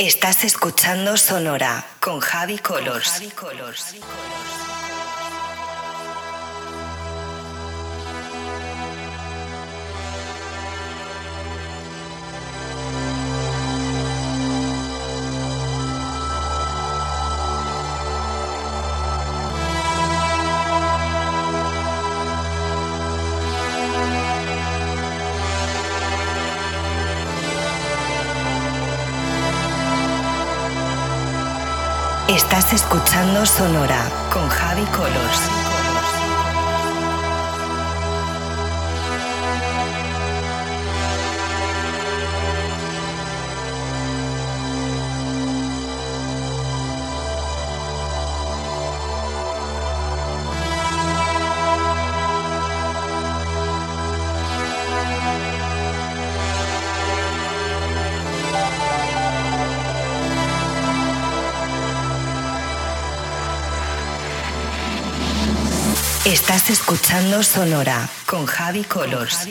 Estás escuchando Sonora con Javi Colors. Estás escuchando Sonora con Javi Colors. Estás escuchando Sonora con Javi Colors.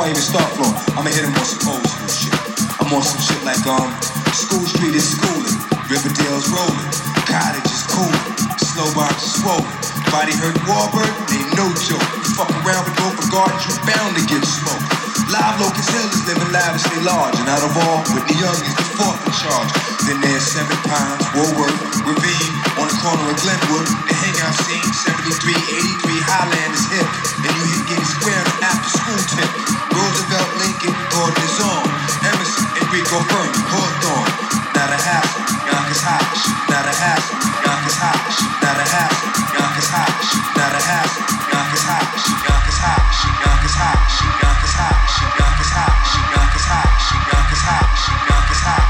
I even start flowing. I'ma hit him on some old school shit. I'm on some shit like, um, School Street is schooling, Riverdale's rolling, Cottage is cooling, Schlobohm is swollen, Body Hurt Warbird, ain't no joke. You fuck around with both regards, you bound to get smoked. Live Locust Hill is living lavishly large, and out of all, Whitney Young is the fourth in charge. Then there's Seven Pines, Woolworth, Ravine, on the corner of Glenwood, I sing 73, 83, Highland is hip. And you hit Getty Square after school tip. Roosevelt, Lincoln, Gorton is on. Emerson, Enrico Burton, Hawthorne. Not a hassle, Yonkers Hodge. Not a hassle, Yonkers Hodge. Not a hassle, Yonkers Hodge. Not a hassle, Yonkers Hodge. Yonkers Hodge, Yonkers Hodge, Yonkers Hodge, Yonkers Hodge, Yonkers Hodge, Yonkers Hodge, Yonkers Hodge.